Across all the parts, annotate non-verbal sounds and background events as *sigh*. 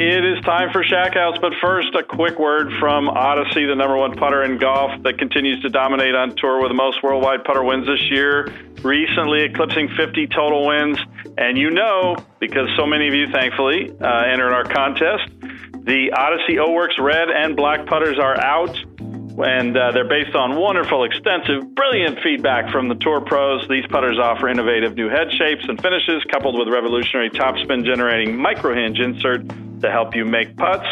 It is time for Shack House, but first, a quick word from Odyssey, the number one putter in golf that continues to dominate on tour with the most worldwide putter wins this year, recently eclipsing 50 total wins. And you know, because so many of you, thankfully, uh, entered our contest, the Odyssey O Works red and black putters are out and uh, they're based on wonderful, extensive, brilliant feedback from the tour pros. These putters offer innovative new head shapes and finishes, coupled with revolutionary topspin generating micro hinge insert to help you make putts.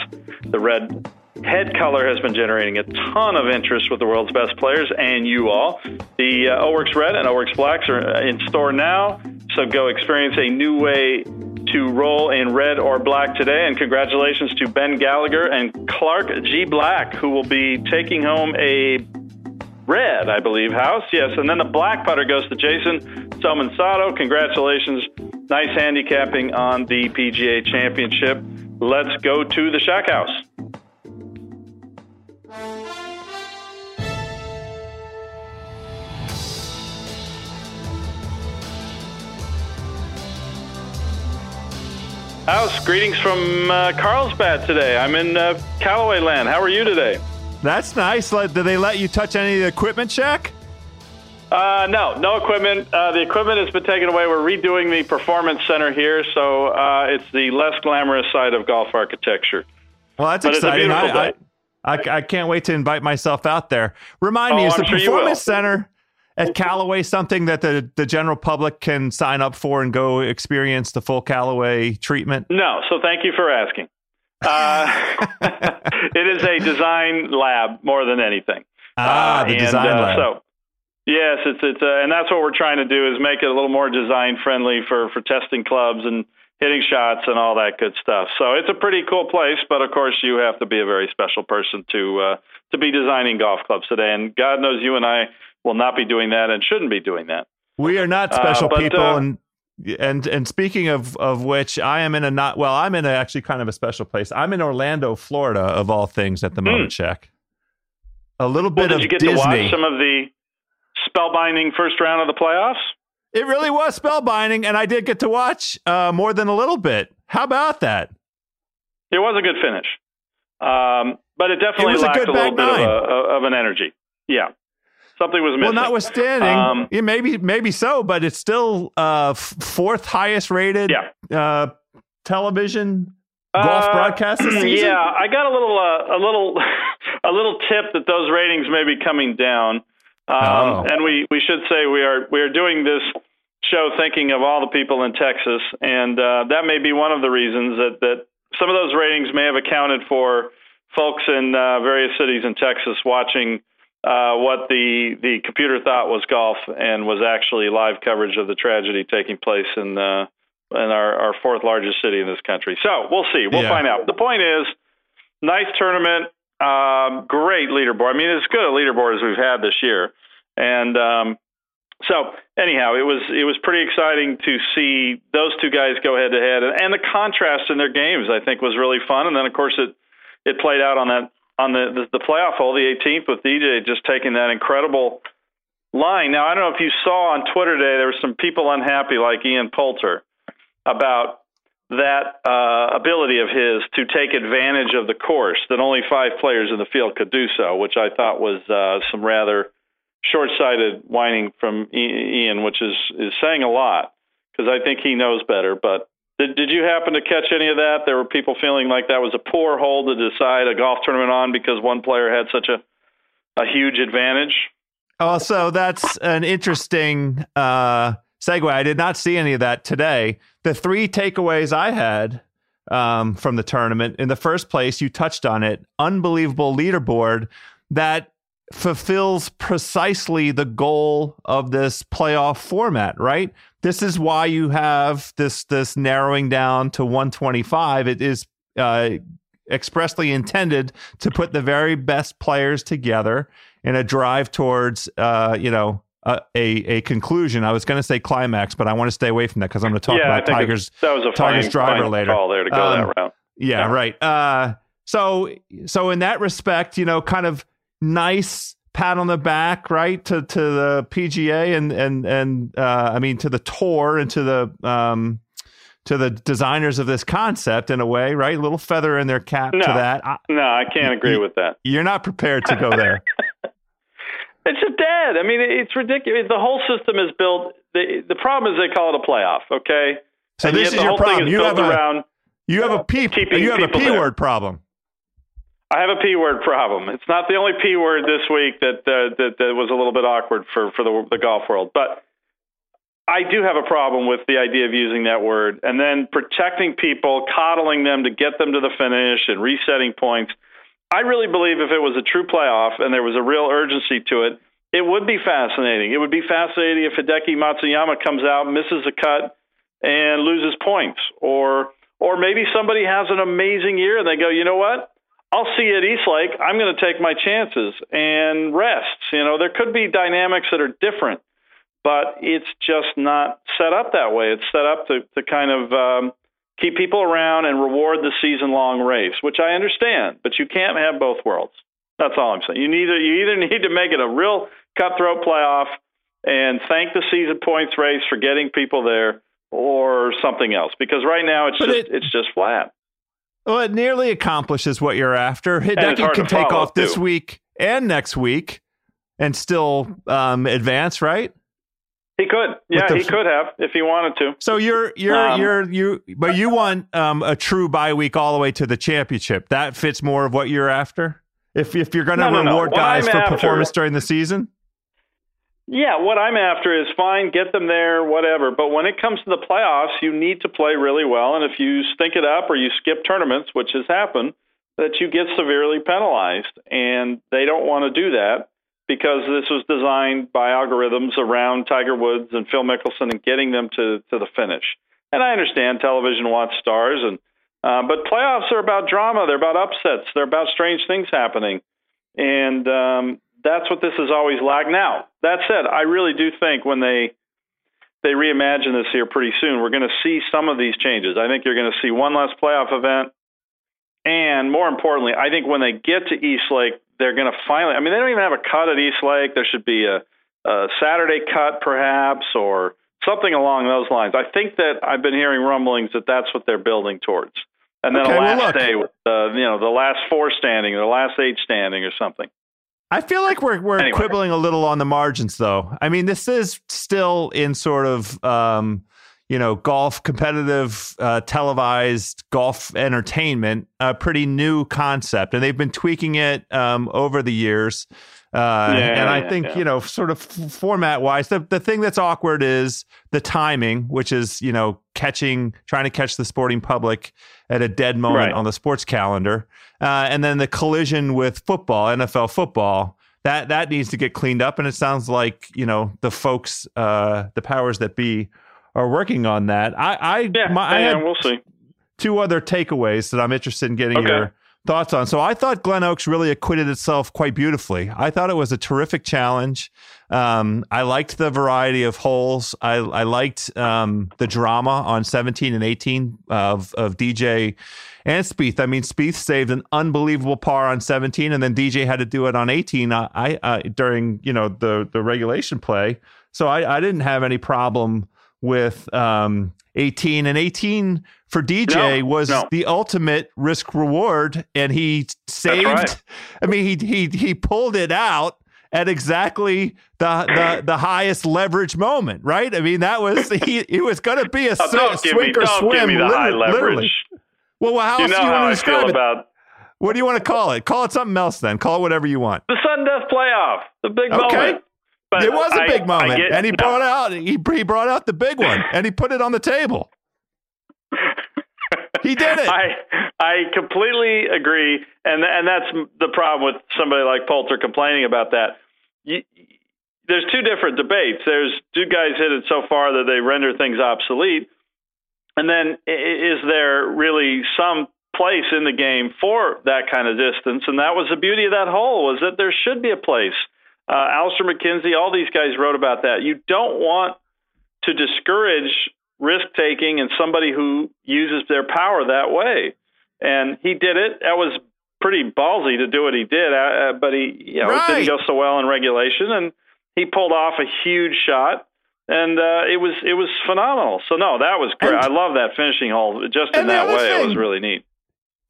The red head color has been generating a ton of interest with the world's best players and you all. The uh, O-Works Red and O-Works Blacks are in store now, so go experience a new way to roll in red or black today. And congratulations to Ben Gallagher and Clark G. Black, who will be taking home a red, I believe, house. Yes, and then the black putter goes to Jason Somonsato. Congratulations. Nice handicapping on the PGA Championship. Let's go to the Shack House. House, greetings from uh, Carlsbad today. I'm in uh, Callaway land. How are you today? That's nice. Did they let you touch any equipment, Shack? Uh, no, no equipment. Uh, the equipment has been taken away. We're redoing the performance center here, so uh, it's the less glamorous side of golf architecture. Well, that's But exciting. I, I. I, I can't wait to invite myself out there. Remind me, Oh, is I'm the sure performance center at Callaway something that the, the general public can sign up for and go experience the full Callaway treatment? No, so thank you for asking. Uh, *laughs* it is a design lab more than anything. Ah, Uh, the and, design uh, lab. So, yes, it's it's uh, and that's what we're trying to do is make it a little more design friendly for for testing clubs and hitting shots and all that good stuff. So it's a pretty cool place, but of course you have to be a very special person to uh, to be designing golf clubs today. And God knows you and I will not be doing that and shouldn't be doing that. We are not Uh, special but, people, uh, and and and speaking of of which, I am in a not well. I'm in a, actually kind of a special place. I'm in Orlando, Florida, of all things, at the moment. Check a little Hmm. Well, bit did of you get Disney. to watch some of the spellbinding first round of the playoffs? it really was spellbinding, and I did get to watch uh, more than a little bit. How about that? It was a good finish, um, but it definitely It was a lacked good a little bit of, a, of an energy. Yeah, something was missing. Well, notwithstanding, Um, yeah, maybe maybe so, but it's still uh, fourth highest rated Yeah. uh, television golf Uh, broadcast this *clears throat* season. Yeah, I got a little, uh, a little, *laughs* a little tip that those ratings may be coming down. Um, Oh. And we, we should say we are we are doing this show thinking of all the people in Texas, and uh, that may be one of the reasons that that some of those ratings may have accounted for folks in uh, various cities in Texas watching uh, what the the computer thought was golf and was actually live coverage of the tragedy taking place in uh, and our, our fourth largest city in this country. So we'll see. We'll Yeah. find out. The point is, nice tournament, um, great leaderboard. I mean, as good a leaderboard as we've had this year, and um, so anyhow, it was it was pretty exciting to see those two guys go head to head, and the contrast in their games I think was really fun. And then of course it it played out on that on the the, the playoff hole, the 18th, with DJ just taking that incredible line. Now I don't know if you saw on Twitter today, there were some people unhappy like Ian Poulter about that uh, ability of his to take advantage of the course that only five players in the field could do so, which I thought was uh, some rather short-sighted whining from Ian, which is is saying a lot because I think he knows better. But did did you happen to catch any of that? There were people feeling like that was a poor hole to decide a golf tournament on because one player had such a a huge advantage. Also, that's an interesting uh, segue. I did not see any of that today. The three takeaways I had um, from the tournament in the first place, you touched on it unbelievable leaderboard that fulfills precisely the goal of this playoff format, right? This is why you have this this narrowing down to 125. It is uh, expressly intended to put the very best players together in a drive towards, uh, you know, a, a, a conclusion. I was going to say climax, but I want to stay away from that because I'm going to talk yeah, about Tigers. that was a Tigers fine, driver fine later. call there to go Um, that route. Yeah, Yeah. right. Uh, so, so in that respect, you know, kind of nice pat on the back, right, to to the PGA and and and uh, I mean to the tour and to the um, to the designers of this concept in a way, right? A little feather in their cap to that. I, No, I can't agree you- with that. you're not prepared to go there. *laughs* It's just dead. I mean, it's ridiculous. The whole system is built. The, the problem is they call it a playoff. Okay. So And this is your problem. is You have a around. you have a p you have a p word problem. I have a p word problem. It's not the only p word this week that uh, that, that was a little bit awkward for for the, the golf world, but. I do have a problem with the idea of using that word and then protecting people, coddling them to get them to the finish and resetting points. I really believe if it was a true playoff and there was a real urgency to it, it would be fascinating. It would be fascinating if Hideki Matsuyama comes out, misses a cut, and loses points, or or maybe somebody has an amazing year and they go, you know what? I'll see you at East Lake. I'm going to take my chances and rest. You know, there could be dynamics that are different, but it's just not set up that way. It's set up to, to kind of um, keep people around and reward the season long race, which I understand, but you can't have both worlds. That's all I'm saying. You to, you either need to make it a real cutthroat playoff and thank the season points race for getting people there, or something else. Because right now it's But just it- it's just flat. Well, it nearly accomplishes what you're after. Hideki can take off this week and next week and still um, advance, right? He could, yeah, the he could have if he wanted to. So you're you're Um, you're you, but you want um, a true bye week all the way to the championship. That fits more of what you're after. If if you're going to No, no, no. reward guys I'm for after- performance during the season, Yeah, what I'm after is fine, get them there, whatever. But when it comes to the playoffs, you need to play really well. And if you stink it up or you skip tournaments, which has happened, that you get severely penalized. And they don't want to do that because this was designed by algorithms around Tiger Woods and Phil Mickelson and getting them to, to the finish. And I understand television wants stars, and uh, but playoffs are about drama. They're about upsets. They're about strange things happening, and um, that's what this has always lacked. Now, that said, I really do think when they they reimagine this here pretty soon, we're going to see some of these changes. I think you're going to see one less playoff event, and more importantly, I think when they get to East Lake, they're going to finally. I mean, they don't even have a cut at East Lake. There should be a, a Saturday cut, perhaps, or something along those lines. I think that I've been hearing rumblings that that's what they're building towards. And then Okay, a last look. day with uh, you know the last four standing or the last eight standing or something. I feel like we're we're Anyway. quibbling a little on the margins, though. I mean, this is still in sort of um, you know golf competitive uh, televised golf entertainment, a pretty new concept, and they've been tweaking it um, over the years. Uh, Yeah, and I yeah, think yeah. you know, sort of f- format wise, the the thing that's awkward is the timing, which is you know catching, trying to catch the sporting public at a dead moment Right. on the sports calendar, uh, and then the collision with football, NFL football. That that needs to get cleaned up, and it sounds like you know the folks, uh, the powers that be, are working on that. I I yeah, my, I yeah, we'll see. two other takeaways that I'm interested in getting Okay. your thoughts on. So I thought Glen Oaks really acquitted itself quite beautifully. I thought it was a terrific challenge. Um, I liked the variety of holes. I, I liked um, the drama on 17 and 18 of, of DJ and Spieth. I mean, Spieth saved an unbelievable par on 17, and then DJ had to do it on 18. I, I uh, during you know the the regulation play, so I, I didn't have any problem with um, 18 and 18 for DJ No, was no. the ultimate risk reward, and he saved. right. I mean, he he he pulled it out at exactly the the, the highest leverage moment, right? I mean, that was he. *laughs* It was going to be a Oh, don't me, or don't swim. give me the literally- high leverage. Well, well, how You else know do you want to describe it? about What do you want to call it? Call it something else then. Call it whatever you want. the sudden death playoff, the big Okay. moment. But it was a big I moment, get- and he no. brought out he, he brought out the big one, and he put it on the table. *laughs* He did it. I I completely agree, and and that's the problem with somebody like Poulter complaining about that. You, there's two different debates. There's do guys hit it so far that they render things obsolete, and then is there really some place in the game for that kind of distance? And that was the beauty of that hole was that there should be a place. Uh, Alister MacKenzie, all these guys wrote about that. You don't want to discourage risk taking and somebody who uses their power that way. And he did it. That was pretty ballsy to do what he did, uh, uh, but he you know it didn't go so well in regulation, and he pulled off a huge shot. And uh, it was it was phenomenal. So no, that was great. And- I love that finishing hole. Just in that way, it was really neat.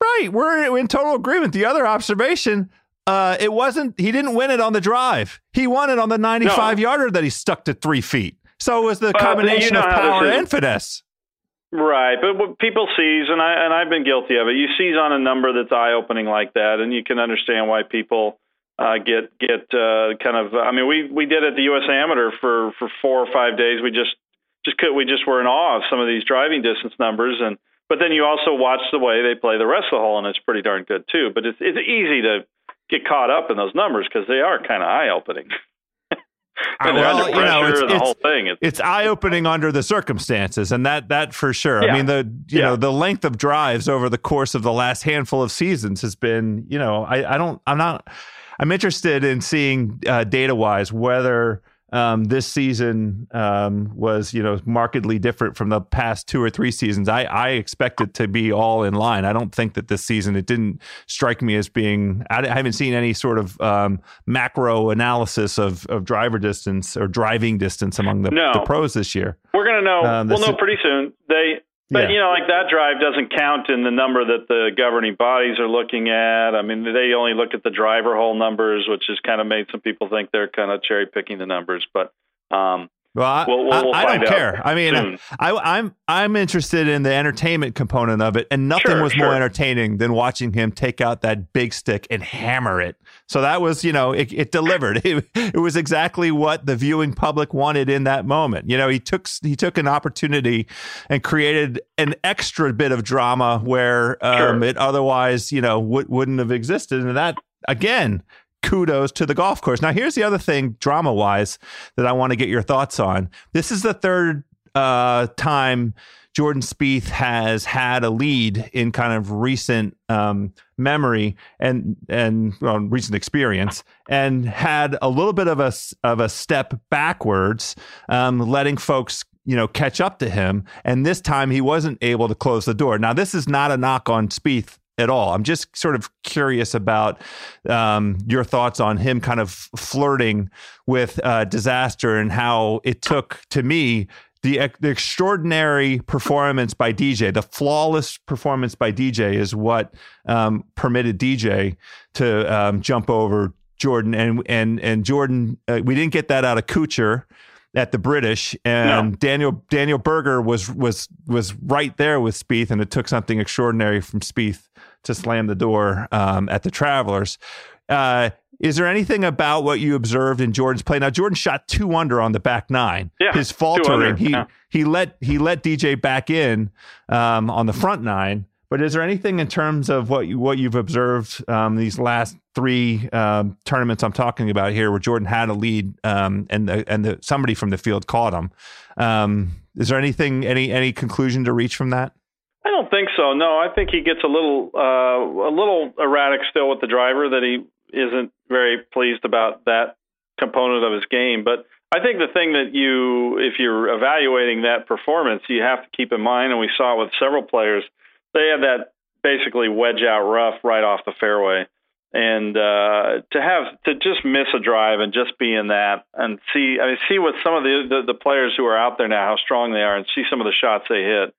Right, we're in total agreement. The other observation, uh, it wasn't. He didn't win it on the drive. He won it on the ninety-five yarder that he stuck to three feet. So it was the you combination know of power and finesse. Right, but what people seize, and I and I've been guilty of it. You seize on a number that's eye opening like that, and you can understand why people uh, get get uh, kind of. I mean, we we did at the U.S. Amateur for for four or five days. We just just could we just were in awe of some of these driving distance numbers, and but then you also watch the way they play the rest of the hole, and it's pretty darn good too. But it's it's easy to get caught up in those numbers because they are kind of eye opening. And *laughs* well, you know, it's- the it's- whole thing. It's, It's eye opening under the circumstances, and that that for sure. I mean, the you Yeah. know the length of drives over the course of the last handful of seasons has been, you know, I, I don't, I'm not, I'm interested in seeing uh, data wise whether um, this season um, was, you know, markedly different from the past two or three seasons. I I expect it to be all in line. I don't think that this season it didn't strike me as being. I, I haven't seen any sort of um, macro analysis of of driver distance or driving distance among the, No. the pros this year. We're going to know. Um, we'll know pretty soon. They, but Yeah. you know, like that drive doesn't count in the number that the governing bodies are looking at. I mean, they only look at the driver hole numbers, which has kind of made some people think they're kind of cherry picking the numbers. But um, Well, I, We'll- we'll- I- we'll I don't care. I mean, soon. I, I'm I'm interested in the entertainment component of it, and nothing Sure, was more entertaining than watching him take out that big stick and hammer it. So that was, you know, it, it delivered. It, *laughs* it was exactly what the viewing public wanted in that moment. You know, he took he took an opportunity and created an extra bit of drama where um, Sure. it otherwise, you know, would, wouldn't have existed, and that again kudos to the golf course. Now, here's the other thing, drama wise, that I want to get your thoughts on. This is the third uh, time Jordan Spieth has had a lead in kind of recent um, memory and and well, recent experience, and had a little bit of a of a step backwards, um, letting folks you know catch up to him. And this time he wasn't able to close the door. Now, this is not a knock on Spieth at all. I'm just sort of curious about um, your thoughts on him kind of flirting with uh, disaster and how it took to me the, the extraordinary performance by DJ, the flawless performance by DJ is what um, permitted DJ to um, jump over Jordan and and and Jordan. Uh, we didn't get that out of Kuchar at the British, and No. Daniel Daniel Berger was was was right there with Spieth, and it took something extraordinary from Spieth to slam the door um, at the Travelers. Uh, is there anything about what you observed in Jordan's play? Now, Jordan shot two under on the back nine. Yeah, His two under, faltering, he yeah. he let he let DJ back in um, on the front nine. But is there anything in terms of what you what you've observed um, these last three um, tournaments I'm talking about here, where Jordan had a lead um, and the, and the, somebody from the field caught him? Um, Is there anything, any any conclusion to reach from that? I don't think so. No, I think he gets a little uh, a little erratic still with the driver that he isn't very pleased about that component of his game. But I think the thing that you, if you're evaluating that performance, you have to keep in mind, and we saw it with several players, they had that basically wedge out rough right off the fairway. And uh, to have to just miss a drive and just be in that and see, I mean, see what some of the, the the players who are out there now, how strong they are, and see some of the shots they hit.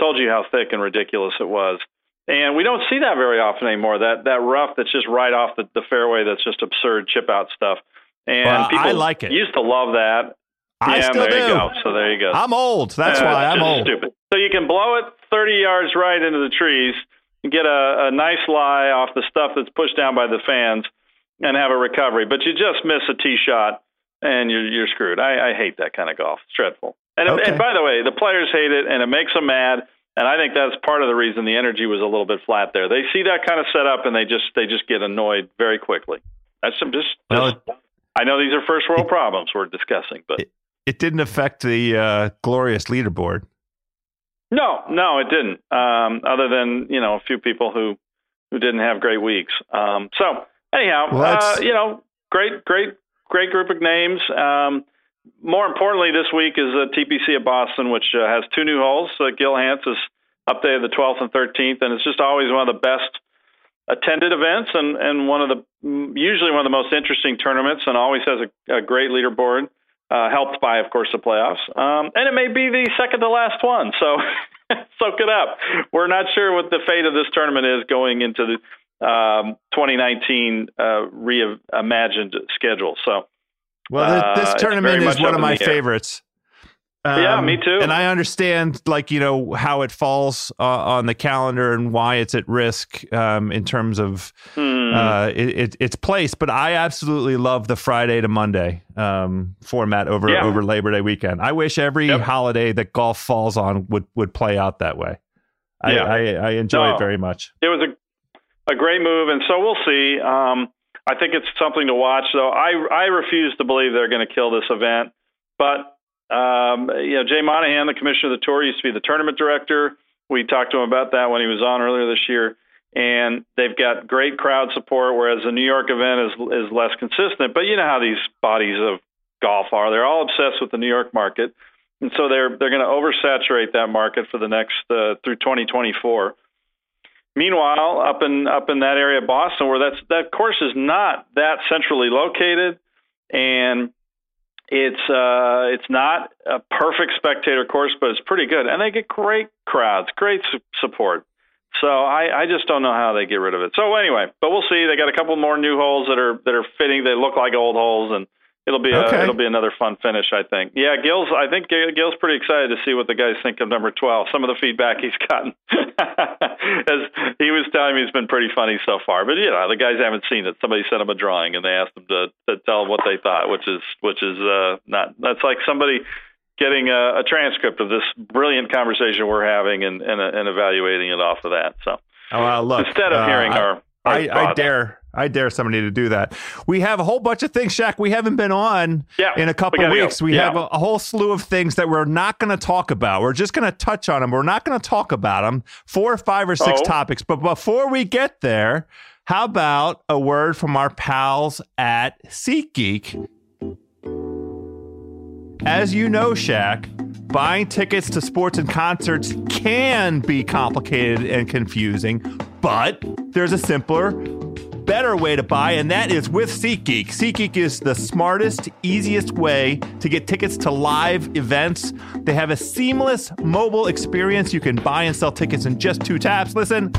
Told you how thick and ridiculous it was. And we don't see that very often anymore. That that rough that's just right off the, the fairway. That's just absurd chip out stuff. And Well, people I like it. used to love that. I yeah, still there do. you go. So there you go. I'm old. That's Uh, why I'm old. Stupid. So you can blow it 30 yards right into the trees, and get a, a nice lie off the stuff that's pushed down by the fans, and have a recovery. But you just miss a tee shot, and you're you're screwed. I, I hate that kind of golf. It's dreadful. And, Okay. and by the way, the players hate it, and it makes them mad. And I think that's part of the reason the energy was a little bit flat there. They see that kind of setup, and they just they just get annoyed very quickly. That's some just. Well, just I know these are first world problems we're discussing, but It didn't affect the uh, glorious leaderboard. No, no, it didn't. Um, other than you know a few people who who didn't have great weeks. Um, so anyhow, Well, uh, you know, great, great, great group of names. Um, more importantly, this week is a TPC at Boston, which uh, has two new holes. Uh, Gil Hanse is up there the 12th and 13th, and it's just always one of the best attended events and, and one of the usually one of the most interesting tournaments, and always has a, a great leaderboard uh, helped by, of course, the playoffs. Um, and it may be the second to last one. So *laughs* soak it up. We're not sure what the fate of this tournament is going into the um, 2019 uh, reimagined schedule. So Well, th- Uh, this it's tournament is one of my favorites. Yeah, me too. And I understand, like you know, how it falls uh, on the calendar and why it's at risk um, in terms of hmm, uh, it, it, its place. But I absolutely love the Friday to Monday um, format over Yeah. over Labor Day weekend. I wish every Yep. holiday that golf falls on would would play out that way. I, Yeah. I, I enjoy No. it very much. it was a a great move, and so we'll see. Um, I think it's something to watch, though. I I refuse to believe they're going to kill this event, but um, you know, Jay Monahan, the commissioner of the tour, used to be the tournament director. We talked to him about that when he was on earlier this year, and they've got great crowd support. Whereas the New York event is is less consistent. But you know how these bodies of golf are; they're all obsessed with the New York market, and so they're they're going to oversaturate that market for the next uh, through 2024. Meanwhile, up in up in that area of Boston, where that's that course is not that centrally located, and it's uh, it's not a perfect spectator course, but it's pretty good, and they get great crowds, great su- support. So I, I just don't know how they get rid of it. So anyway, but we'll see. They got a couple more new holes that are that are fitting. They look like old holes, and it'll be Okay. a, it'll be another fun finish. I think. Yeah, Gil's. I think Gil- Gil's pretty excited to see what the guys think of number twelve. Some of the feedback he's gotten, *laughs* as he was telling me, it's been pretty funny so far. But you know, the guys haven't seen it. Somebody sent him a drawing, and they asked him to to tell them what they thought, which is which is uh, not. That's like somebody getting a, a transcript of this brilliant conversation we're having and, and, and evaluating it off of that. So Oh, well, look, instead of uh, hearing I- our, I, I dare I dare somebody to do that. We have a whole bunch of things, Shack. We haven't been on Yeah, in a couple gotta go. weeks. We Yeah. have a, a whole slew of things that we're not going to talk about. We're just going to touch on them. We're not going to talk about them. Four or five or six Oh. topics. But before we get there, how about a word from our pals at SeatGeek? As you know, Shack, buying tickets to sports and concerts can be complicated and confusing, but there's a simpler, better way to buy, and that is with SeatGeek. SeatGeek is the smartest, easiest way to get tickets to live events. They have a seamless mobile experience. You can buy and sell tickets in just two taps. Listen.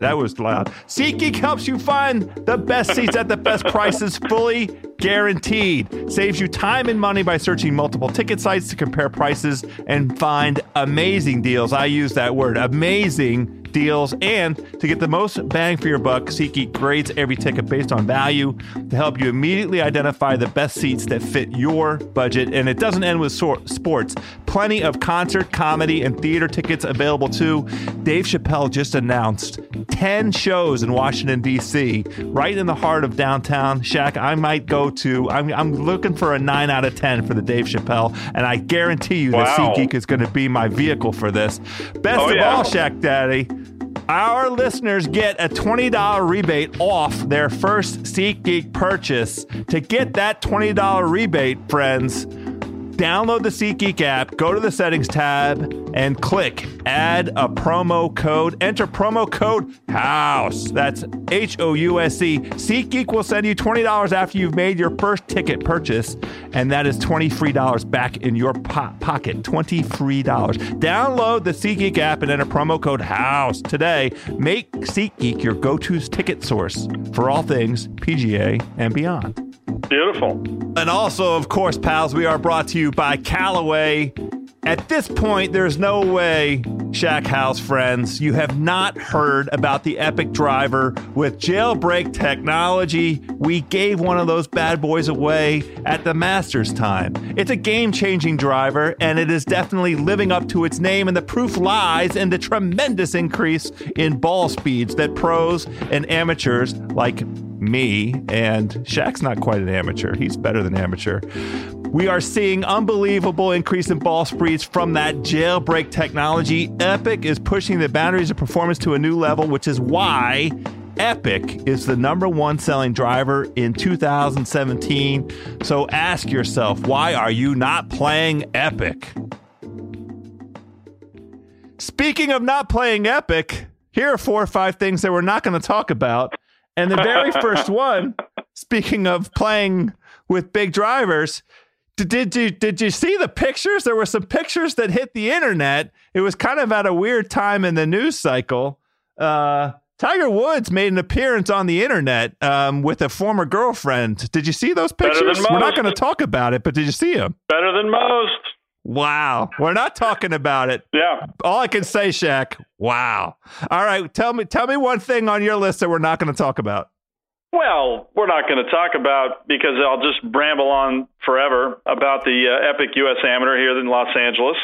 That was loud. SeatGeek helps you find the best seats at the best prices, fully guaranteed. Saves you time and money by searching multiple ticket sites to compare prices and find amazing deals. I use that word, amazing deals. And to get the most bang for your buck, SeatGeek grades every ticket based on value to help you immediately identify the best seats that fit your budget. And it doesn't end with sports. Plenty of concert, comedy, and theater tickets available too. Dave Chappelle just announced 10 shows in Washington, D.C., right in the heart of downtown. Shack, I might go to, I'm, I'm looking for a 9 out of 10 for the Dave Chappelle, and I guarantee you wow. that SeatGeek is going to be my vehicle for this. Best oh, of yeah. all, Shack Daddy, our listeners get a $20 rebate off their first SeatGeek purchase. To get that $20 rebate, friends, download the SeatGeek app, go to the settings tab, and click add a promo code. Enter promo code HOUSE. That's H O U S E. SeatGeek will send you $20 after you've made your first ticket purchase, and that is $23 back in your po- pocket. $23. Download the SeatGeek app and enter promo code HOUSE today. Make SeatGeek your go to ticket source for all things PGA and beyond. Beautiful. And also, of course, pals, we are brought to you by Callaway. At this point, there's no way, Shack House friends, you have not heard about the Epic driver with jailbreak technology. We gave one of those bad boys away at the Masters time. It's a game changing driver, and it is definitely living up to its name, and the proof lies in the tremendous increase in ball speeds that pros and amateurs like me, and Shack's not quite an amateur. He's better than amateur. We are seeing unbelievable increase in ball speeds from that jailbreak technology. Epic is pushing the boundaries of performance to a new level, which is why Epic is the number one selling driver in 2017. So ask yourself, why are you not playing Epic? Speaking of not playing Epic, here are four or five things that we're not going to talk about. And the very first *laughs* one, speaking of playing with big drivers, did, did you did you see the pictures? There were some pictures that hit the internet. It was kind of at a weird time in the news cycle. Uh, Tiger Woods made an appearance on the internet um, with a former girlfriend. Did you see those pictures? We're not going to talk about it, but did you see them? Better than most. Wow. We're not talking about it. Yeah. All I can say, Shack, wow. All right, tell me tell me one thing on your list that we're not going to talk about. Well, we're not going to talk about because I'll just bramble on forever about the uh, Epic US Amateur here in Los Angeles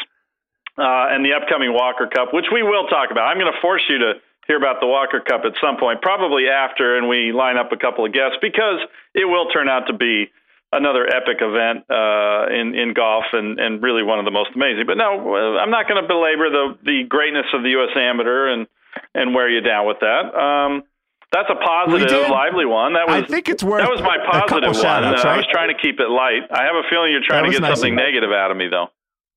uh, and the upcoming Walker Cup, which we will talk about. I'm going to force you to hear about the Walker Cup at some point, probably after, and we line up a couple of guests because it will turn out to be another epic event uh, in in golf and and really one of the most amazing. But no, I'm not going to belabor the the greatness of the U.S. Amateur and and wear you down with that. Um, that's a positive, lively one. That was I think it's worth that was my positive one. Outs, right? I was trying to keep it light. I have a feeling you're trying to get nice something negative out of me, though.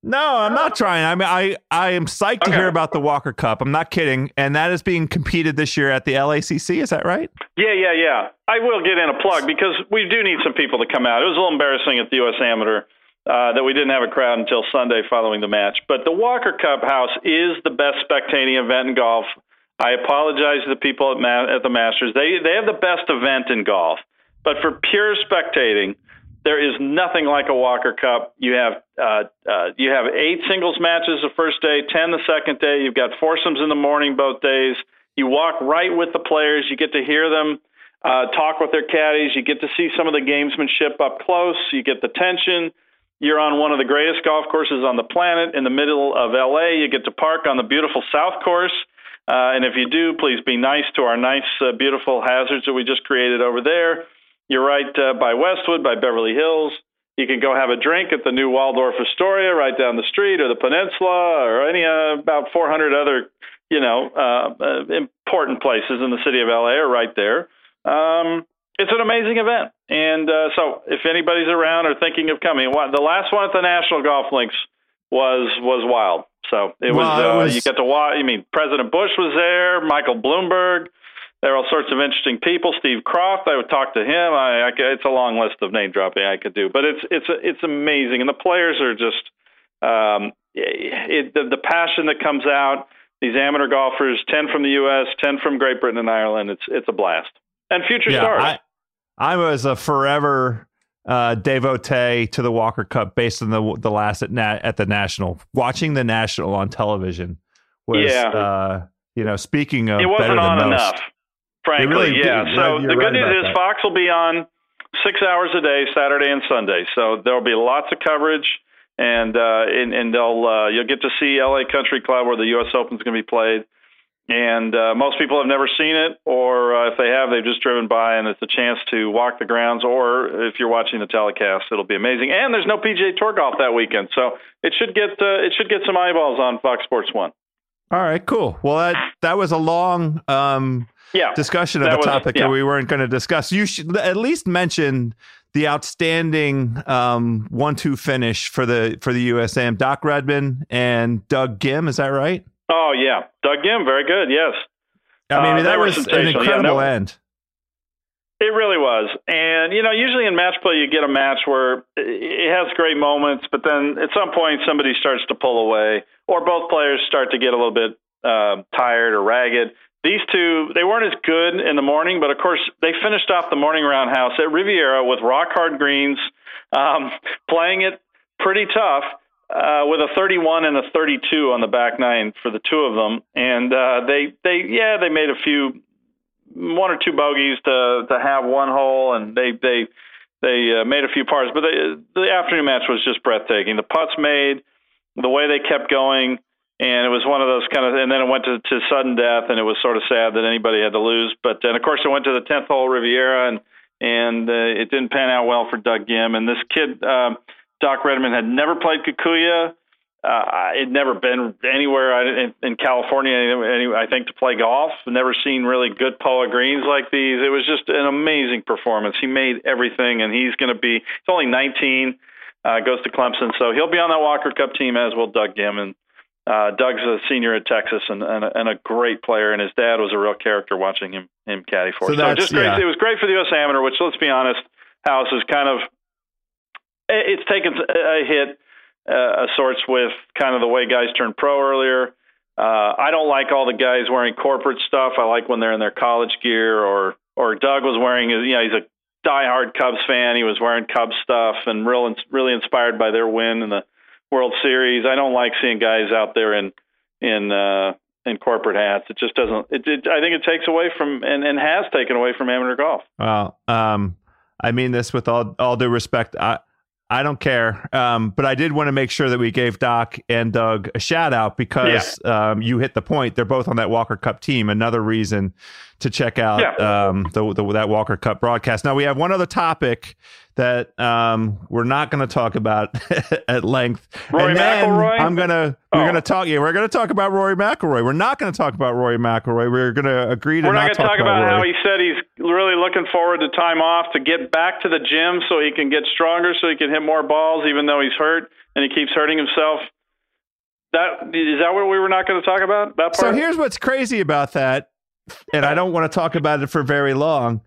No, I'm not trying. I mean, I, I am psyched okay. to hear about the Walker Cup. I'm not kidding. And that is being competed this year at the LACC. Is that right? Yeah, yeah, yeah. I will get in a plug because we do need some people to come out. It was a little embarrassing at the U.S. Amateur uh, that we didn't have a crowd until Sunday following the match. But the Walker Cup House is the best spectating event in golf. I apologize to the people at, Ma- at the Masters. They they have the best event in golf. But for pure spectating, there is nothing like a Walker Cup. You have uh, uh, you have eight singles matches the first day, ten the second day. You've got foursomes in the morning both days. You walk right with the players. You get to hear them uh, talk with their caddies. You get to see some of the gamesmanship up close. You get the tension. You're on one of the greatest golf courses on the planet in the middle of LA. You get to park on the beautiful South Course. Uh, and if you do, please be nice to our nice, uh, beautiful hazards that we just created over there. You're right uh, by Westwood, by Beverly Hills. You can go have a drink at the new Waldorf Astoria right down the street, or the Peninsula, or any uh, about 400 other, you know, uh, uh, important places in the city of LA are right there. Um, it's an amazing event, and uh, so if anybody's around or thinking of coming, the last one at the National Golf Links was was wild. So it was, well, it was you get to watch. I mean, President Bush was there, Michael Bloomberg. There are all sorts of interesting people. Steve Kroft, I would talk to him. I, I it's a long list of name dropping I could do, but it's it's it's amazing, and the players are just um, it, the, the passion that comes out. These amateur golfers, ten from the U.S., ten from Great Britain and Ireland. It's it's a blast, and future yeah, stars. I, I was a forever uh, devotee to the Walker Cup based on the the last at, at the national. Watching the national on television was yeah. uh, You know, speaking of it wasn't on most, enough. Frankly, really, yeah. So the right good news is that. Fox will be on six hours a day, Saturday and Sunday. So there'll be lots of coverage, and uh, and, and they'll uh, you'll get to see LA Country Club where the U.S. Open is going to be played. And uh, most people have never seen it, or uh, if they have, they've just driven by, and it's a chance to walk the grounds. Or if you're watching the telecast, it'll be amazing. And there's no PGA Tour golf that weekend, so it should get uh, it should get some eyeballs on Fox Sports One. All right, cool. Well, that that was a long um, yeah discussion of a was, topic yeah. that we weren't going to discuss. You should at least mention the outstanding um, one-two finish for the for the USAM. Doc Redman and Doug Ghim. Is that right? Oh yeah, Doug Ghim, very good. Yes, I mean Uh, that were was an. Yeah, incredible no- end. it really was. And you know, usually in match play, you get a match where it has great moments, but then at some point somebody starts to pull away, or both players start to get a little bit uh, tired or ragged. These two, they weren't as good in the morning, but of course they finished off the morning roundhouse at Riviera with rock hard greens, um, playing it pretty tough uh, with a 31 and a 32 on the back nine for the two of them, and uh, they they yeah they made a few one or two bogeys to to have one hole, and they they they uh, made a few pars, but they, the afternoon match was just breathtaking. The putts made, the way they kept going, and it was one of those kind of. And then it went to, to sudden death, and it was sort of sad that anybody had to lose. But then, of course, it went to the tenth hole Riviera, and and uh, it didn't pan out well for Doug Ghim. And this kid, um, Doc Redman, had never played Kikuyu. Uh, it never been anywhere in, in California, any, I think, to play golf. Never seen really good Poa greens like these. It was just an amazing performance. He made everything, and he's going to be. He's only 19, uh, goes to Clemson, so he'll be on that Walker Cup team as will Doug Ghim. And uh, Doug's a senior at Texas and, and, a, and a great player, and his dad was a real character watching him him caddy for. So So, just great. yeah. It was great for the U.S. Amateur, which let's be honest, House is kind of it's taken a hit uh, of sorts with kind of the way guys turned pro earlier. Uh, I don't like all the guys wearing corporate stuff. I like when they're in their college gear, or or Doug was wearing. You know, he's a diehard Cubs fan. He was wearing Cubs stuff and real really inspired by their win in the World Series. I don't like seeing guys out there in in uh, in corporate hats. It just doesn't. It, it I think it takes away from and, and has taken away from amateur golf. Well, um, I mean this with all all due respect. I I don't care, um, but I did want to make sure that we gave Doc and Doug a shout out because um, you hit the point. They're both on that Walker Cup team. Another reason to check out Yeah. um, the, the, that Walker Cup broadcast. Now we have one other topic that um, we're not going to talk about *laughs* at length. Rory and then McIlroy? I'm gonna we're Oh. gonna talk. Yeah, we're gonna talk about Rory McIlroy. We're not going to talk about Rory McIlroy. We're going to agree to We're not not going to talk about, about how Rory. he said he's really looking forward to time off to get back to the gym so he can get stronger, so he can hit more balls, even though he's hurt and he keeps hurting himself. That is that what we were not going to talk about? That part? So here's what's crazy about that, and I don't want to talk about it for very long.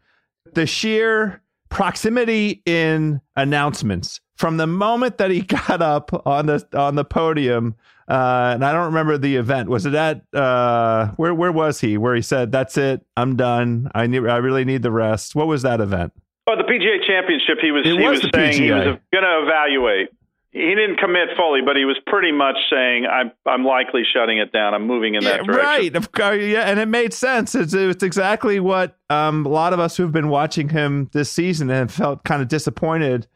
The sheer proximity in announcements from the moment that he *laughs* got up on the on the podium, uh, and I don't remember the event. Was it at uh, where where was he? Where he said, "That's it, I'm done. I need, I really need the rest." What was that event? oh, the PGA Championship. He was It he was was, saying he was going to evaluate. He didn't commit fully, but he was pretty much saying, "I'm I'm likely shutting it down. I'm moving in that Yeah, direction." right. Of course, yeah, and it made sense. It's, it's exactly what um, a lot of us who've been watching him this season and have felt kind of disappointed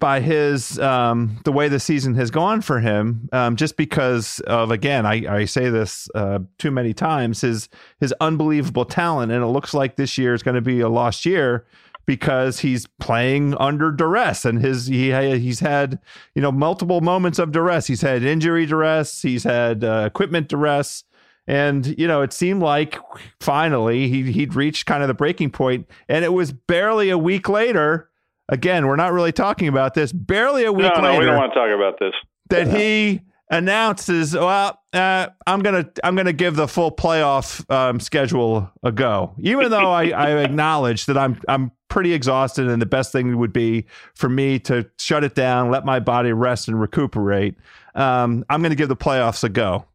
by his um, the way the season has gone for him. Um, just because of again, I, I say this uh, too many times his his unbelievable talent, and it looks like this year is going to be a lost year because he's playing under duress and his he he's had you know multiple moments of duress he's had injury duress he's had uh, equipment duress and you know it seemed like finally he he'd reached kind of the breaking point and it was barely a week later again we're not really talking about this barely a week No, no, later we don't want to talk about this. that he announces, "Well, uh, I'm gonna I'm gonna give the full playoff um, schedule a go," even though I, I *laughs* acknowledge that I'm I'm pretty exhausted, and the best thing would be for me to shut it down, let my body rest and recuperate. Um, I'm gonna give the playoffs a go.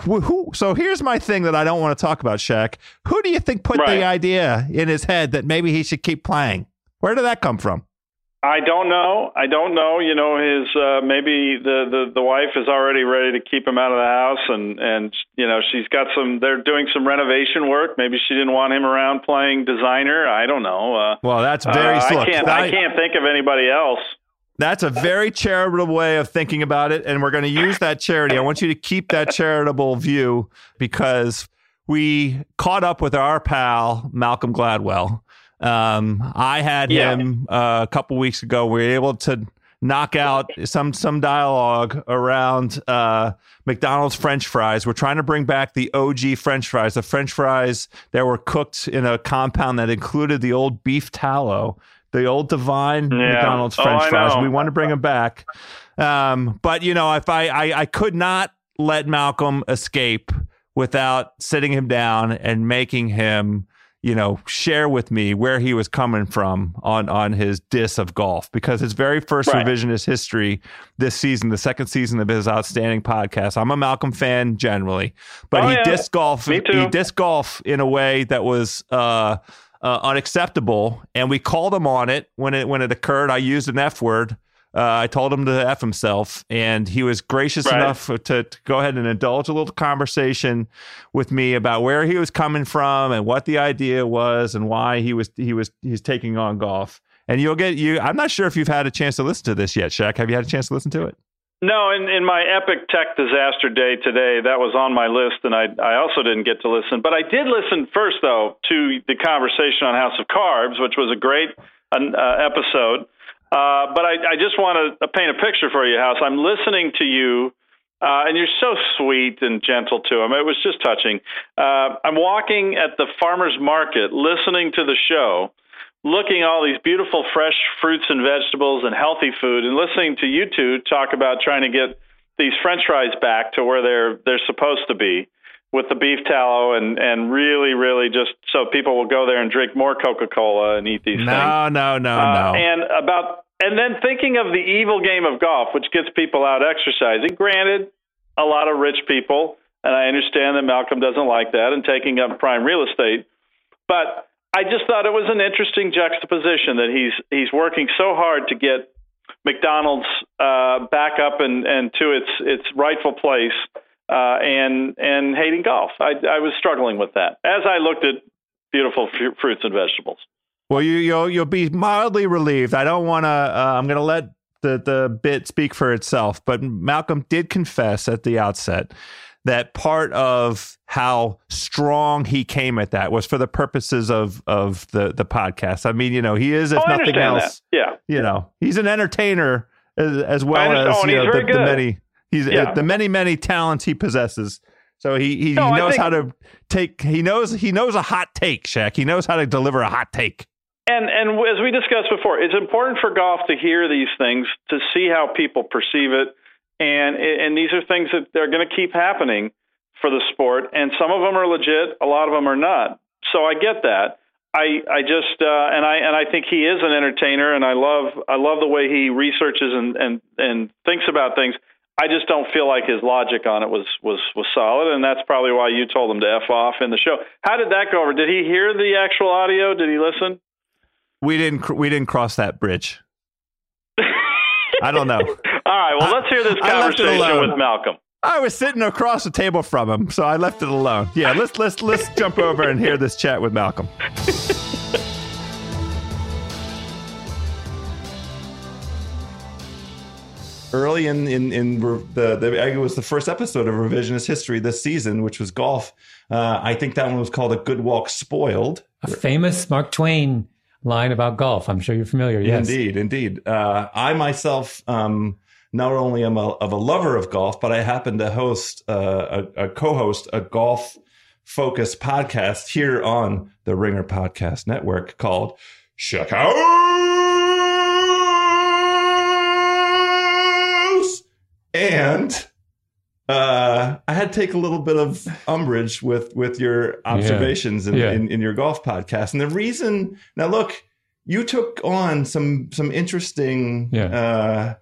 Who, who, so here's my thing that I don't want to talk about, Shack. Who do you think put Right. the idea in his head that maybe he should keep playing? Where did that come from? I don't know. I don't know. You know, his uh, maybe the, the the wife is already ready to keep him out of the house, and and you know she's got some. They're doing some renovation work. Maybe she didn't want him around playing designer. I don't know. Uh, well, that's very. Uh, I can't. I, I can't think of anybody else. That's a very charitable way of thinking about it, and we're going to use that charity. I want you to keep that charitable view because we caught up with our pal Malcolm Gladwell um, I had yeah. him uh, a couple weeks ago. We were able to knock out some some dialogue around uh, McDonald's French fries. We're trying to bring back the OG French fries, the French fries that were cooked in a compound that included the old beef tallow, the old divine yeah. McDonald's oh, French oh, fries. We want to bring them back, um, but you know, if I, I I could not let Malcolm escape without sitting him down and making him you know, share with me where he was coming from on on his diss of golf because his very first right. revisionist history this season, the second season of his outstanding podcast. I'm a Malcolm fan generally, but oh, he yeah. dissed golf. He dissed golf in a way that was uh, uh, unacceptable, and we called him on it when it when it occurred. I used an F word. Uh, I told him to F himself, and he was gracious right. enough to, to go ahead and indulge a little conversation with me about where he was coming from and what the idea was and why he was he was he's taking on golf. And you'll get you. I'm not sure if you've had a chance to listen to this yet, Shack. Have you had a chance to listen to it? No, in, in my epic tech disaster day today, that was on my list, and I I also didn't get to listen. But I did listen first, though, to the conversation on House of Carbs, which was a great uh, episode. Uh, but I, I just want to paint a picture for you, House. I'm listening to you, uh, and you're so sweet and gentle to him. It was just touching. Uh, I'm walking at the farmer's market, listening to the show, looking all these beautiful fresh fruits and vegetables and healthy food, and listening to you two talk about trying to get these French fries back to where they're they're supposed to be with the beef tallow and and really really just so people will go there and drink more Coca-Cola and eat these no, things. No, no, no, uh, no. And about and then thinking of the evil game of golf, which gets people out exercising. Granted, a lot of rich people, and I understand that Malcolm doesn't like that and taking up prime real estate, but I just thought it was an interesting juxtaposition that he's he's working so hard to get McDonald's uh, back up and, and to its its rightful place uh, and and hating golf. I, I was struggling with that as I looked at beautiful f- fruits and vegetables. Well, you you'll you'll be mildly relieved. I don't want to. Uh, I'm going to let the the bit speak for itself. But Malcolm did confess at the outset that part of how strong he came at that was for the purposes of of the the podcast. I mean, you know, he is if oh, nothing else, that. yeah, you know, he's an entertainer as, as well as oh, you know the, the, many He's uh, yeah. the many many talents he possesses. So he he, no, he knows think, how to take. He knows he knows a hot take, Shack. He knows how to deliver a hot take. And and as we discussed before, it's important for golf to hear these things to see how people perceive it, and and these are things that they're going to keep happening for the sport. And some of them are legit, a lot of them are not. So I get that. I I just uh, and I and I think he is an entertainer, and I love I love the way he researches and and and thinks about things. I just don't feel like his logic on it was was was solid, and that's probably why you told him to f off in the show. How did that go over? Did he hear the actual audio? Did he listen? We didn't. We didn't cross that bridge. I don't know. *laughs* All right. Well, let's hear this conversation with Malcolm. I was sitting across the table from him, so I left it alone. Yeah, let's let's let's jump over and hear this chat with Malcolm. *laughs* early in in, in the, the it was the first episode of revisionist history this season, which was golf. Uh, I think that one was called "A Good Walk Spoiled." A famous Mark Twain line about golf. I'm sure you're familiar. Yes, indeed, indeed. Uh, I myself. Um, not only am a, of a lover of golf, but I happen to host uh, a, a co-host a golf focused podcast here on the Ringer Podcast Network called Check and uh, I had to take a little bit of umbrage with with your observations yeah. In, yeah. in, in your golf podcast. And the reason now, look, you took on some some interesting yeah.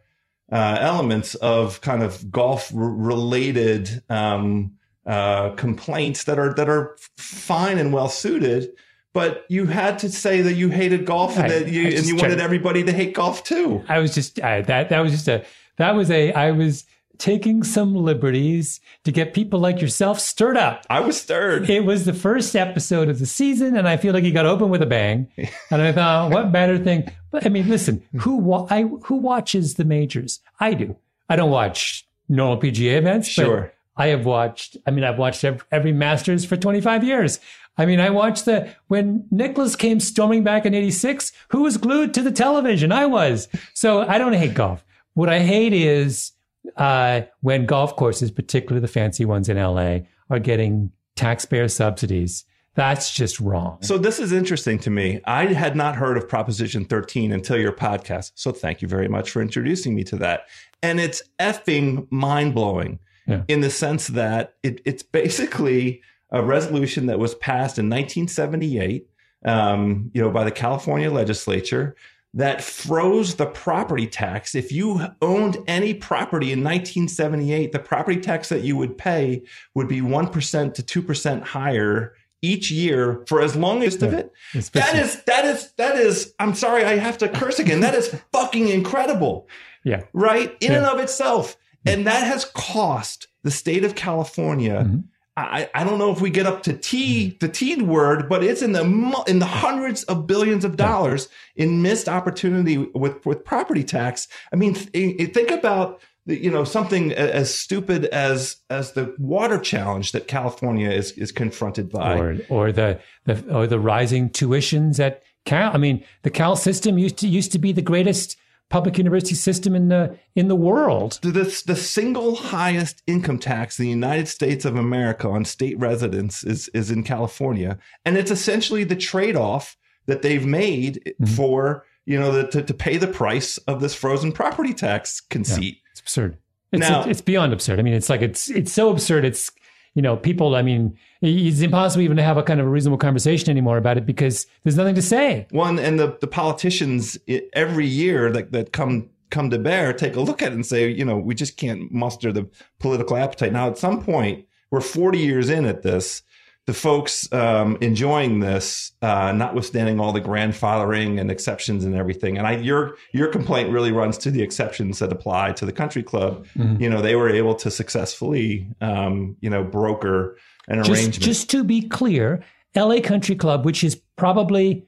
uh, uh, elements of kind of golf related um, uh, complaints that are that are fine and well suited. but you had to say that you hated golf and I- that you and you wanted everybody to hate golf too. I was just that that was just a that was a I was taking some liberties to get people like yourself stirred up. I was stirred. It was the first episode of the season, and I feel like you got open with a bang. And I thought, what better thing? But I mean, listen, who wa- I who watches the majors? I do. I don't watch normal PGA events. but Sure. I have watched. I mean, I've watched every, every Masters for 25 years. I mean, I watched the when Nicklaus came storming back in '86. Who was glued to the television? I was. So I don't hate golf. What I hate is uh, when golf courses, particularly the fancy ones in LA, are getting taxpayer subsidies. That's just wrong. So this is interesting to me. I had not heard of Proposition 13 until your podcast. So thank you very much for introducing me to that. And it's effing mind blowing Yeah. in the sense that it, it's basically a resolution that was passed in 1978, um, you know, by the California legislature that froze the property tax. If you owned any property in 1978, the property tax that you would pay would be 1% to 2% higher each year for as long as of it. That is that is that is I'm sorry I have to curse again. That is fucking incredible. Yeah. Right? In and of itself. And that has cost the state of California Mhm. I, I don't know if we get up to T, mm-hmm. the T word, but it's in the in the hundreds of billions of dollars in missed opportunity with with property tax. I mean, th- think about you know something as stupid as as the water challenge that California is is confronted by. or or the the or the rising tuitions at Cal. I mean, the Cal system used to used to be the greatest public university system in the in the world. the, the, single highest income tax in the United States of America on state residents is, is in California. And it's essentially the trade off that they've made Mhm. for, you know, the, to, to pay the price of this frozen property tax conceit. It's absurd. It's Now- it's beyond absurd. I mean, it's like it's it's so absurd. It's you know, people. I mean, it's impossible even to have a kind of a reasonable conversation anymore about it because there's nothing to say. One, and the, the politicians every year that, that come come to bear take a look at it and say, you know, we just can't muster the political appetite. Now, at some point, we're 40 years in at this. The folks um, enjoying this, uh, notwithstanding all the grandfathering and exceptions and everything, and I, your your complaint really runs to the exceptions that apply to the country club. Mhm. You know, they were able to successfully, um, you know, broker an Just, arrangement. just to be clear, LA Country Club, which is probably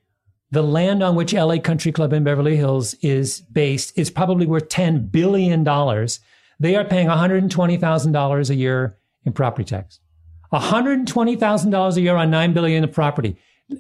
the land on which LA Country Club in Beverly Hills is based, is probably worth $10 billion. They are paying $120,000 a year in property tax. $120,000 a year on $9 billion of property.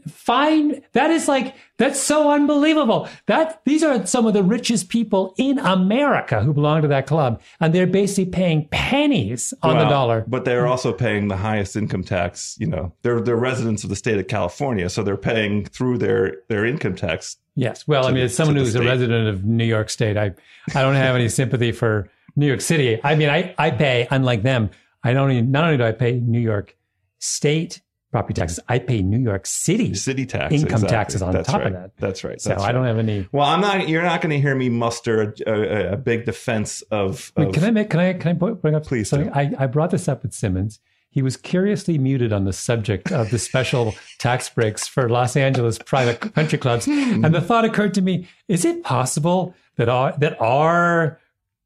Fine. That is like, that's so unbelievable. That these are some of the richest people in America who belong to that club. And they're basically paying pennies on the dollar. But they're also paying the highest income tax. You know, they're they're residents of the state of California, so they're paying through their their income tax. Yes. Well, I mean, the- as someone who's a resident of New York State, I, I don't have any sympathy for New York City. I mean, I, I pay, unlike them, I don't even, not only do I pay New York State property taxes, I pay New York City. City tax, Income exactly. taxes on That's top of that. That's right. So That's I don't have any. Well, I'm not. You're not going to hear me muster a, a, a big defense of. Wait, of can I make, can I, can I bring up Please something? I, I brought this up with Simmons. He was curiously muted on the subject of the special *laughs* tax breaks for Los Angeles private country clubs. And the thought occurred to me, is it possible that our, that our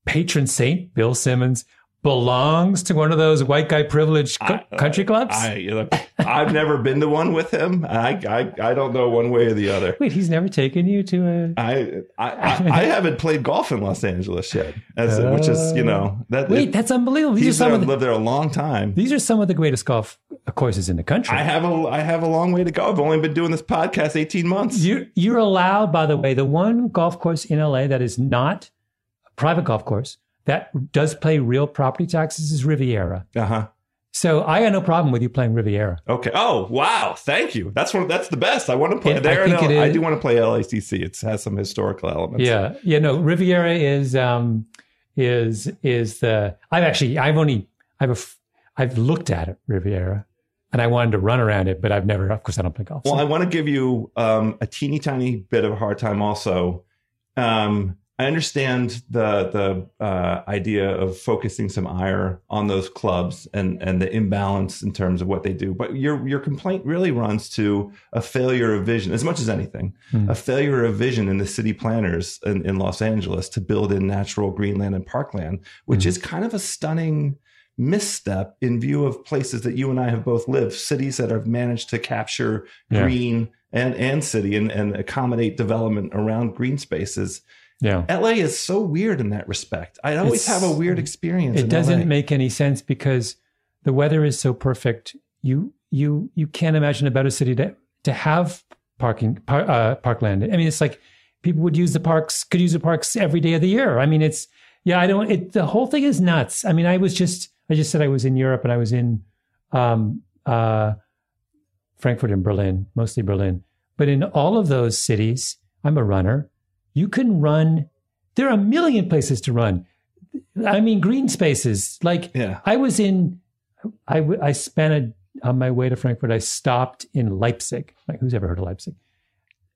patron saint, Bill Simmons, belongs to one of those white guy privileged co- I- uh, country clubs? I, you I've never been to one with him. I, I I don't know one way or the other. Wait, he's never taken you to a. I, I I I haven't played golf in Los Angeles yet, as, which is you know that Wait, that's unbelievable. These are he's some there, of the, lived there a long time. these are some of the greatest golf courses in the country. I have a I have a long way to go. I've only been doing this podcast 18 months. You're, you're allowed, by the way, the one golf course in LA that is not a private golf course that does play real property taxes is Riviera. Uh-huh. So I got no problem with you playing Riviera. Okay. Oh, wow. Thank you. That's one that's the best. I want to play Yeah, I there. think and it I do want to play LACC. It has some historical elements. Yeah, yeah. No, Riviera is um, is is the. I've actually I've only I've a I've looked at it Riviera, and I wanted to run around it, but I've never. Of course, I don't play golf. Well, so- I want to give you um, a teeny tiny bit of a hard time also. Um, I understand the the uh, idea of focusing some ire on those clubs and and the imbalance in terms of what they do. But your your complaint really runs to a failure of vision, as much as anything, Hmm. a failure of vision in the city planners in, in Los Angeles to build in natural greenland and parkland, which Hmm. is kind of a stunning misstep in view of places that you and I have both lived, cities that have managed to capture Yeah. green and and city and, and accommodate development around green spaces. Yeah. LA is so weird in that respect. I always It's- have a weird experience. It doesn't LA. make any sense because the weather is so perfect. You you you can't imagine a better city to to have parking par, uh, parkland. I mean, it's like people would use the parks, could use the parks every day of the year. I mean, it's yeah. I don't. It the whole thing is nuts. I mean, I was just I just said I was in Europe and I was in um, uh, Frankfurt and Berlin, mostly Berlin. But in all of those cities, I'm a runner. You can run. There are a million places to run. I mean, green spaces. Like Yeah. I was in, I, I spent a, on my way to Frankfurt, I stopped in Leipzig. Like, who's ever heard of Leipzig?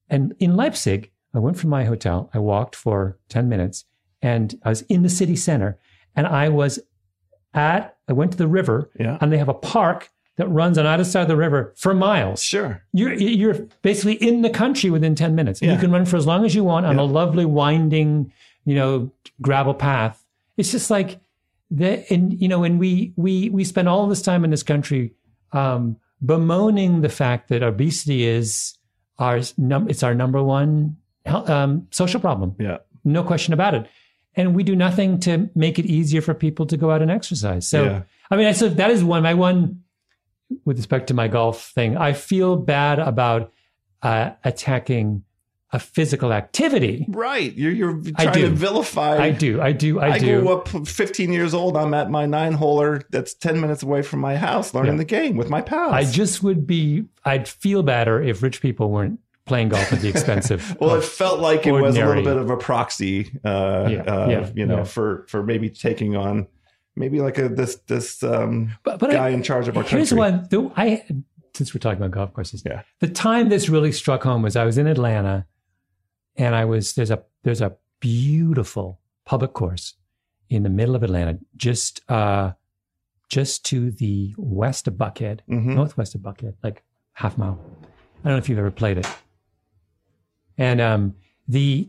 And in Leipzig, I went from my hotel, I walked for 10 minutes, and I was in the city center. And I was at, I went to the river, Yeah. and they have a park that runs on either side of the river for miles. Sure. You're, you're basically in the country within 10 minutes. And Yeah. You can run for as long as you want on Yeah. a lovely winding, you know, gravel path. It's just like that. and, you know, and we, we, we spend all this time in this country, um, bemoaning the fact that obesity is our, num- it's our number one, um, social problem. Yeah. No question about it. And we do nothing to make it easier for people to go out and exercise. So, Yeah. I mean, I said that is one, my one, with respect to my golf thing, I feel bad about uh, attacking a physical activity. Right. You're you're I trying do. to vilify. I do, I do, I, I do. grew up 15 years old. I'm at my nine holer that's 10 minutes away from my house learning Yeah. the game with my pals. I just would be, I'd feel better if rich people weren't playing golf at the expense *laughs* of. well, it felt like it was a little bit of a proxy, uh, Yeah, uh, yeah, you know, for for maybe taking on maybe like a this this um, but, but guy I, in charge of our here's country. one. The, I since we're talking about golf courses, Yeah. The time this really struck home was I was in Atlanta, and I was there's a there's a beautiful public course in the middle of Atlanta, just uh, just to the west of Buckhead, Mhm. northwest of Buckhead, like half mile. I don't know if you've ever played it. And um, the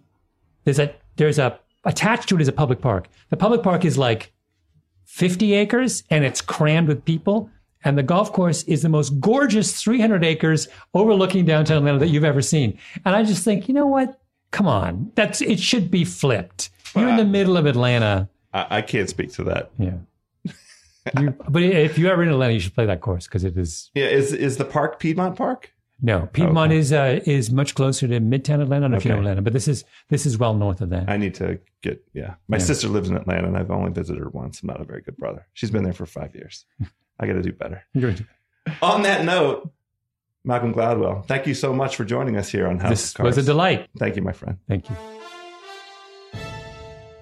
there's a there's a attached to it is a public park. The public park is like 50 acres and it's crammed with people. And the golf course is the most gorgeous 300 acres overlooking downtown Atlanta that you've ever seen. And I just think, you know what? Come on, that's it should be flipped. You're in the middle of Atlanta. I, I can't speak to that. Yeah. You, but if you're ever in Atlanta, you should play that course because it is Yeah, is is the park Piedmont Park? No Piedmont Okay. is uh, is much closer to Midtown Atlanta. I don't know if you know Atlanta, but this is this is well north of that. I need to get. Yeah, my Yeah. sister lives in Atlanta, and I've only visited her once. I'm not a very good brother. She's been there for five years. I got to do better. *laughs* Good. On that note, Malcolm Gladwell, thank you so much for joining us here on House This was a delight. Thank you, my friend. Thank you.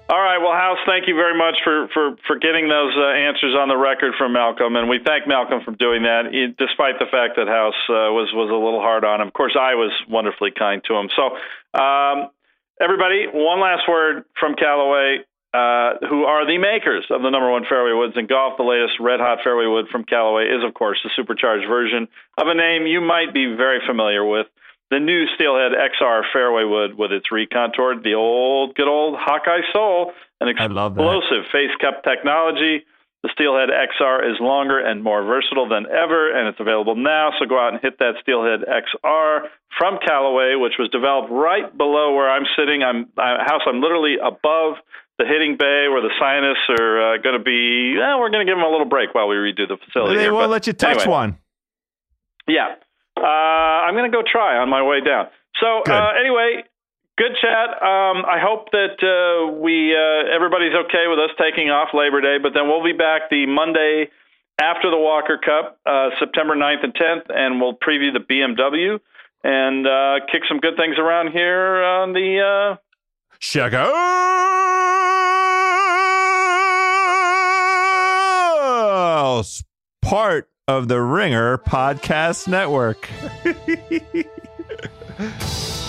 All right. Well, House, thank you very much for, for, for getting those uh, answers on the record from Malcolm. And we thank Malcolm for doing that, despite the fact that House uh, was, was a little hard on him. Of course, I was wonderfully kind to him. So, um, everybody, one last word from Callaway, uh, who are the makers of the number one fairway woods in golf. The latest red hot fairway wood from Callaway is, of course, the supercharged version of a name you might be very familiar with the new Steelhead XR fairway wood with its recontoured, the old, good old Hawkeye sole, an I love that. explosive face cup technology. The Steelhead XR is longer and more versatile than ever, and it's available now. So go out and hit that Steelhead XR from Callaway, which was developed right below where I'm sitting. I'm uh, house. I'm literally above the hitting bay where the scientists are uh, going to be. Eh, we're going to give them a little break while we redo the facility. They here. won't But let you touch anyway. one. Yeah. Uh, I'm going to go try on my way down. So Good. uh, anyway, good chat. Um, I hope that uh, we uh, everybody's okay with us taking off Labor Day, but then we'll be back the Monday after the Walker Cup, uh, September 9th and 10th, and we'll preview the BMW and uh, kick some good things around here on the. Uh, out part of the Ringer Podcast Network. *laughs*